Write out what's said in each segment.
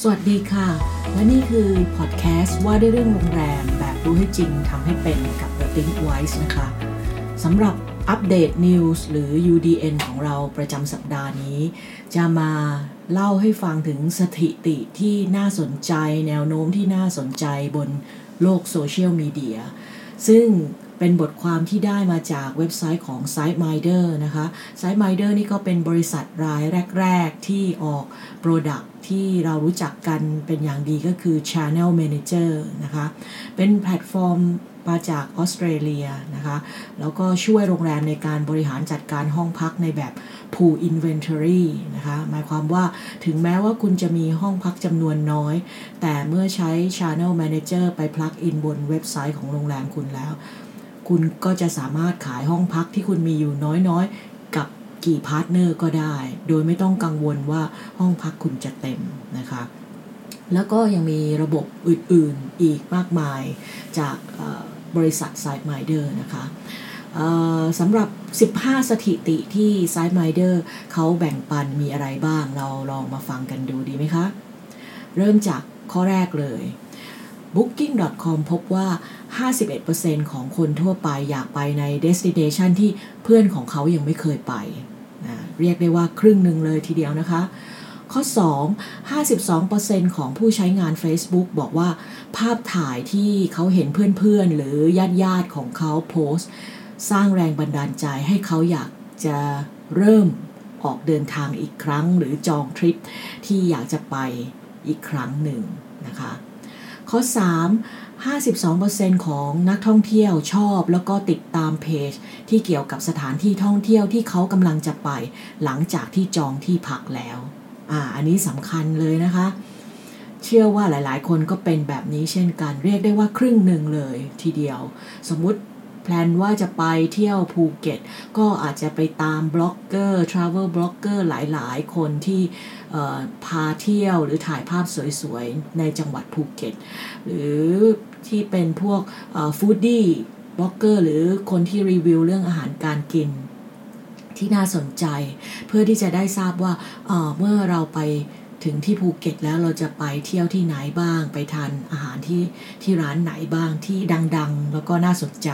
สวัสดีค่ะ และนี่คือพอดแคสต์ว่าด้วยเรื่องโรงแรมแบบรู้ให้จริงทำให้เป็นกับ The Think Wise นะคะสำหรับ update news หรือ UDN ของเราประจำสัปดาห์นี้ จะมาเล่าให้ฟังถึงสถิติที่น่าสนใจแนวโน้มที่น่าสนใจบนโลกโซเชียลมีเดียซึ่ง เป็นบทความที่ได้มาจากเว็บไซต์ของ SiteMinder นะคะ SiteMinder นี่ก็เป็นบริษัทรายแรก ๆ ที่ออก Product ที่เรารู้จักกันเป็นอย่างดีก็คือ Channel Manager นะคะ เป็นแพลตฟอร์มมาจากออสเตรเลียนะคะ แล้วก็ช่วยโรงแรมในการบริหารจัดการห้องพักในแบบ pool inventory นะคะ หมายความว่าถึงแม้ว่าคุณจะมีห้องพักจำนวนน้อย แต่เมื่อใช้ Channel Manager ไป plug in บนเว็บไซต์ของโรงแรมคุณแล้ว คุณก็จะสามารถขายห้องพักที่คุณมีอยู่น้อยๆ กับกี่ partner ก็ได้ โดยไม่ต้องกังวลว่าห้องพักคุณจะเต็มนะคะ แล้วก็ยังมีระบบอื่นๆอีกมากมายจากบริษัท s i d e m i d e r นะคะสำหรับ 15 สถิติที่ s i d e m i d e r เขาแบ่งปันมีอะไรบ้าง เราลองมาฟังกันดูดีไหมคะ เริ่มจากข้อแรกเลย Booking.com พบว่า 51%ของคนทั่วไปอยากไปใน destination ที่เพื่อนของเขายังไม่เคยไปนะเรียกได้ว่าครึ่งหนึ่งเลยทีเดียวนะคะ ข้อ 2 52%ของผู้ใช้งาน Facebook บอกว่า ภาพถ่ายที่เขาเห็นเพื่อนๆ หรือญาติๆของเขาโพสต์ สร้างแรงบันดาลใจให้เขาอยากจะเริ่มออกเดินทางอีกครั้ง หรือจองทริปที่อยากจะไปอีกครั้งหนึ่งนะคะ ข้อ 3 52%ของนักท่องเที่ยวชอบแล้วก็ติดตามเพจ ที่เกี่ยวกับสถานที่ท่องเที่ยวที่เขากำลังจะไป หลังจากที่จองที่พักแล้ว อ่า อันนี้สำคัญเลยนะคะ เชื่อว่าหลายๆ คนก็เป็นแบบนี้เช่นกัน เรียกได้ว่าครึ่งหนึ่งเลยทีเดียว สมมุติ plan ว่าจะไปเที่ยวภูเก็ต ก็อาจจะไปตาม blogger travel blogger หลายๆ คนที่พาเที่ยวหรือถ่ายภาพสวยๆ ในจังหวัดภูเก็ต หรือที่เป็นพวก foodie blogger หรือคนที่รีวิวเรื่องอาหารการกินที่น่าสนใจ เพื่อที่จะได้ทราบว่าเมื่อเราไปถึงที่ภูเก็ตแล้วเราจะไปเที่ยวที่ไหนบ้าง ไปทานอาหารที่ที่ร้านไหนบ้างที่ดัง ๆ แล้วก็น่าสนใจ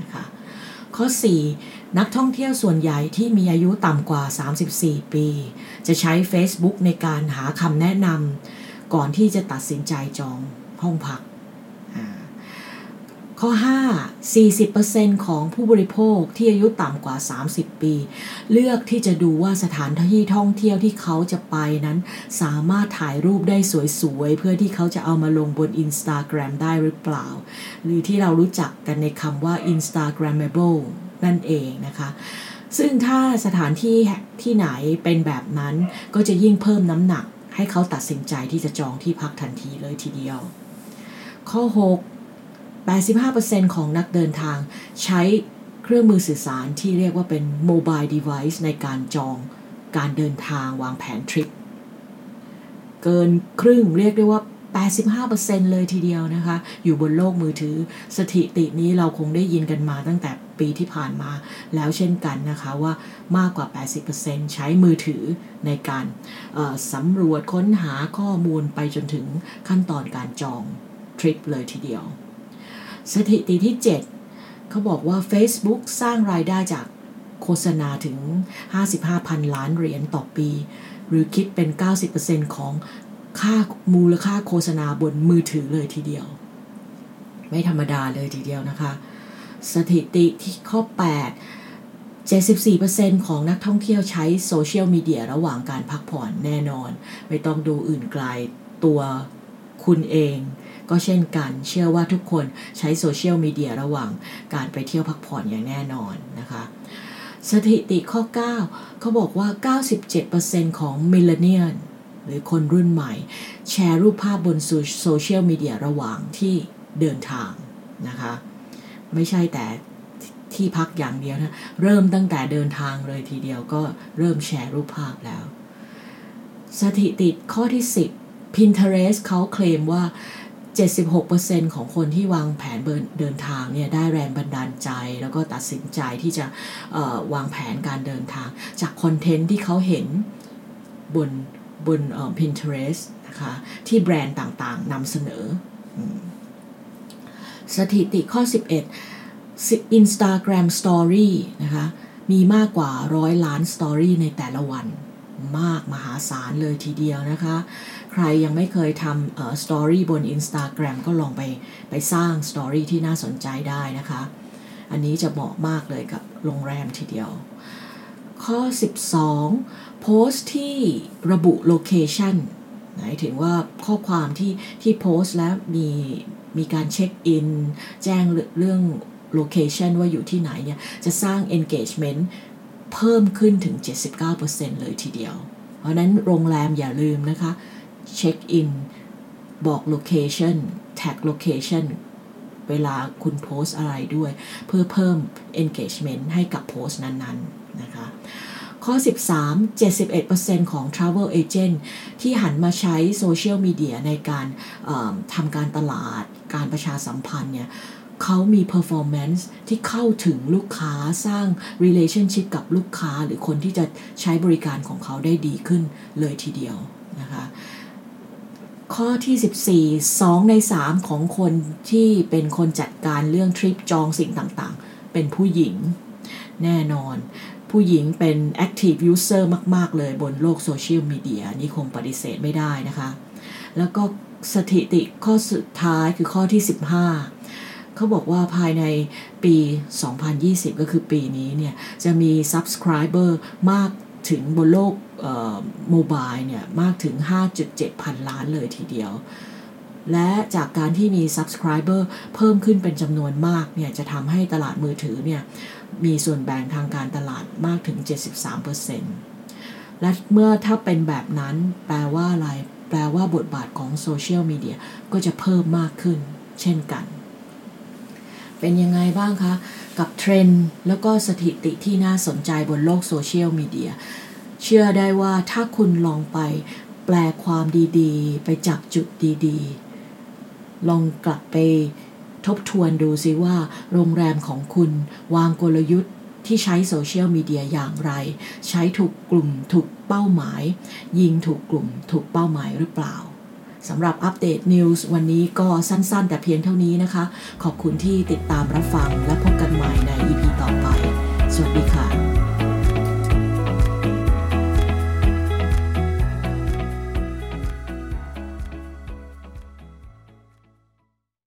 นะคะข้อ 4 นักท่องเที่ยวส่วนใหญ่ที่มีอายุต่ำกว่า 34 ปี จะใช้ Facebook ในการหาคำแนะนำก่อนที่จะตัดสินใจจองห้องพัก ข้อ 5 40%ของผู้บริโภคที่อายุต่ำกว่า 30 ปี เลือกที่จะดูว่าสถานที่ท่องเที่ยวที่เขาจะไปนั้น สามารถถ่ายรูปได้สวยๆ เพื่อที่เขาจะเอามาลงบน Instagram ได้หรือเปล่า หรือที่เรารู้จักกันในคำว่า Instagrammable นั่นเองนะคะซึ่งถ้าสถานที่ที่ไหนเป็นแบบนั้นก็จะยิ่งเพิ่มน้ำหนัก ให้เขาตัดสินใจที่จะจองที่พักทันทีเลยทีเดียว ข้อ 6 85%ของนักเดินทางใช้เครื่องมือสื่อสารที่เรียกว่าเป็น mobile device ในการจองการเดินทางวางแผนทริป เกินครึ่งเรียกได้ว่า 85%เลยทีเดียวนะคะ อยู่บนโลกมือถือสถิตินี้เราคงได้ยินกันมาตั้งแต่ปีที่ผ่านมาแล้วเช่นกันนะคะว่ามากกว่า 80%ใช้มือถือในการสำรวจค้นหาข้อมูลไปจนถึงขั้นตอนการจองทริปเลยทีเดียว สถิติที่ 7 เขาบอกว่า Facebook สร้างรายได้จากโฆษณาถึง 55,000 ล้านเหรียญต่อปี หรือคิดเป็น 90%ของค่ามูลค่าโฆษณาบนมือถือเลยทีเดียว ไม่ธรรมดาเลยทีเดียวนะคะ สถิติที่ข้อ 8 74%ของนักท่องเที่ยวใช้โซเชียลมีเดียระหว่างการพักผ่อนแน่นอน ไม่ต้องดูอื่นไกลตัวคุณเอง ก็เช่นกันเชื่อว่าทุกคนใช้โซเชียลมีเดียระหว่างการไปเที่ยวพักผ่อนอย่างแน่นอนนะคะสถิติข้อ 9 เขาบอกว่า 97%ของมิลเลนเนียลหรือคนรุ่นใหม่ แชร์รูปภาพบนโซเชียลมีเดียระหว่างที่เดินทางนะคะ ไม่ใช่แต่ที่พักอย่างเดียวนะ เริ่มตั้งแต่เดินทางเลยทีเดียวก็เริ่มแชร์รูปภาพแล้ว สถิติข้อที่ 10 Pinterest เขาเคลมว่า 76%ของคนที่วางแผนเดินทางเนี่ยได้แรงบันดาลใจ แล้วก็ตัดสินใจที่จะวางแผนการเดินทาง จากคอนเทนต์ที่เขาเห็นบนบน Pinterest นะคะที่แบรนด์ต่างๆนำเสนอ สถิติข้อ 11 Instagram Story นะคะมีมากกว่าร้อยล้านสตอรี่ในแต่ละวัน มากมหาศาลเลยทีเดียวนะคะ ใครยังไม่เคยทำ story บน Instagram ก็ลองไปไปสร้าง story ที่น่าสนใจได้นะคะ อันนี้จะเหมาะมากเลยกับโรงแรมทีเดียว ข้อ 12 โพสต์ที่ระบุ location หมายถึงว่าข้อความที่ที่โพสต์แล้วมีมีการ check in แจ้งเรื่อง location ว่าอยู่ที่ไหนเนี่ย จะสร้าง engagement เพิ่มขึ้นถึง 79%เลยทีเดียว เพราะนั้นโรงแรมอย่าลืมนะคะ check in บอก location แท็ก location เวลาคุณโพสต์อะไรด้วย เพื่อเพิ่ม engagement ให้กับโพสต์นั้นๆนะคะข้อ 13 71%ของ Travel Agent ที่หันมาใช้โซเชียลมีเดียในการทำการตลาด การประชาสัมพันธ์เนี่ยเขามี performance ที่เข้าถึงลูกค้าสร้าง relationship กับลูกค้าหรือคนที่จะใช้บริการของเขาได้ดีขึ้นเลยทีเดียวนะคะ ข้อที่ 14 2 ใน 3 ของคนที่เป็นคนจัดการเรื่องทริปจองสิ่งต่างๆ เป็นผู้หญิง แน่นอน ผู้หญิงเป็น active user มาก ๆ เลยบนโลกโซเชียลมีเดียนี่คงปฏิเสธไม่ได้นะคะ แล้วก็สถิติข้อสุดท้ายคือข้อที่ 15 เขาบอกว่าภายในปี 2020 ก็คือปีนี้เนี่ย จะมี subscriber มาก ถึงบนโลกโมบายเนี่ยมากถึง 5.7 พันล้านเลยทีเดียว และจากการที่มี subscriber เพิ่มขึ้นเป็นจำนวนมากเนี่ยจะทำให้ตลาดมือถือเนี่ยมีส่วนแบ่งทางการตลาดมากถึง 73%และเมื่อถ้าเป็นแบบนั้นแปลว่าอะไร แปลว่าบทบาทของโซเชียลมีเดียก็จะเพิ่มมากขึ้น เช่นกัน เป็นยังไงบ้างคะ กับเทรนด์แล้วก็สถิติที่น่าสนใจบนโลกโซเชียลมีเดีย เชื่อได้ว่าถ้าคุณลองไปแปลความดีๆ ไปจับจุดดีๆ ลองกลับไปทบทวนดูซิว่าโรงแรมของคุณวางกลยุทธ์ที่ใช้โซเชียลมีเดียอย่างไร ใช้ถูกกลุ่มถูกเป้าหมาย ยิงถูกกลุ่มถูกเป้าหมายหรือเปล่า สำหรับอัปเดตนิวส์วันนี้ก็สั้นๆ แต่เพียงเท่านี้นะคะ ขอบคุณที่ติดตามรับฟังและพบกันใหม่ใน EP ต่อไป สวัสดีค่ะ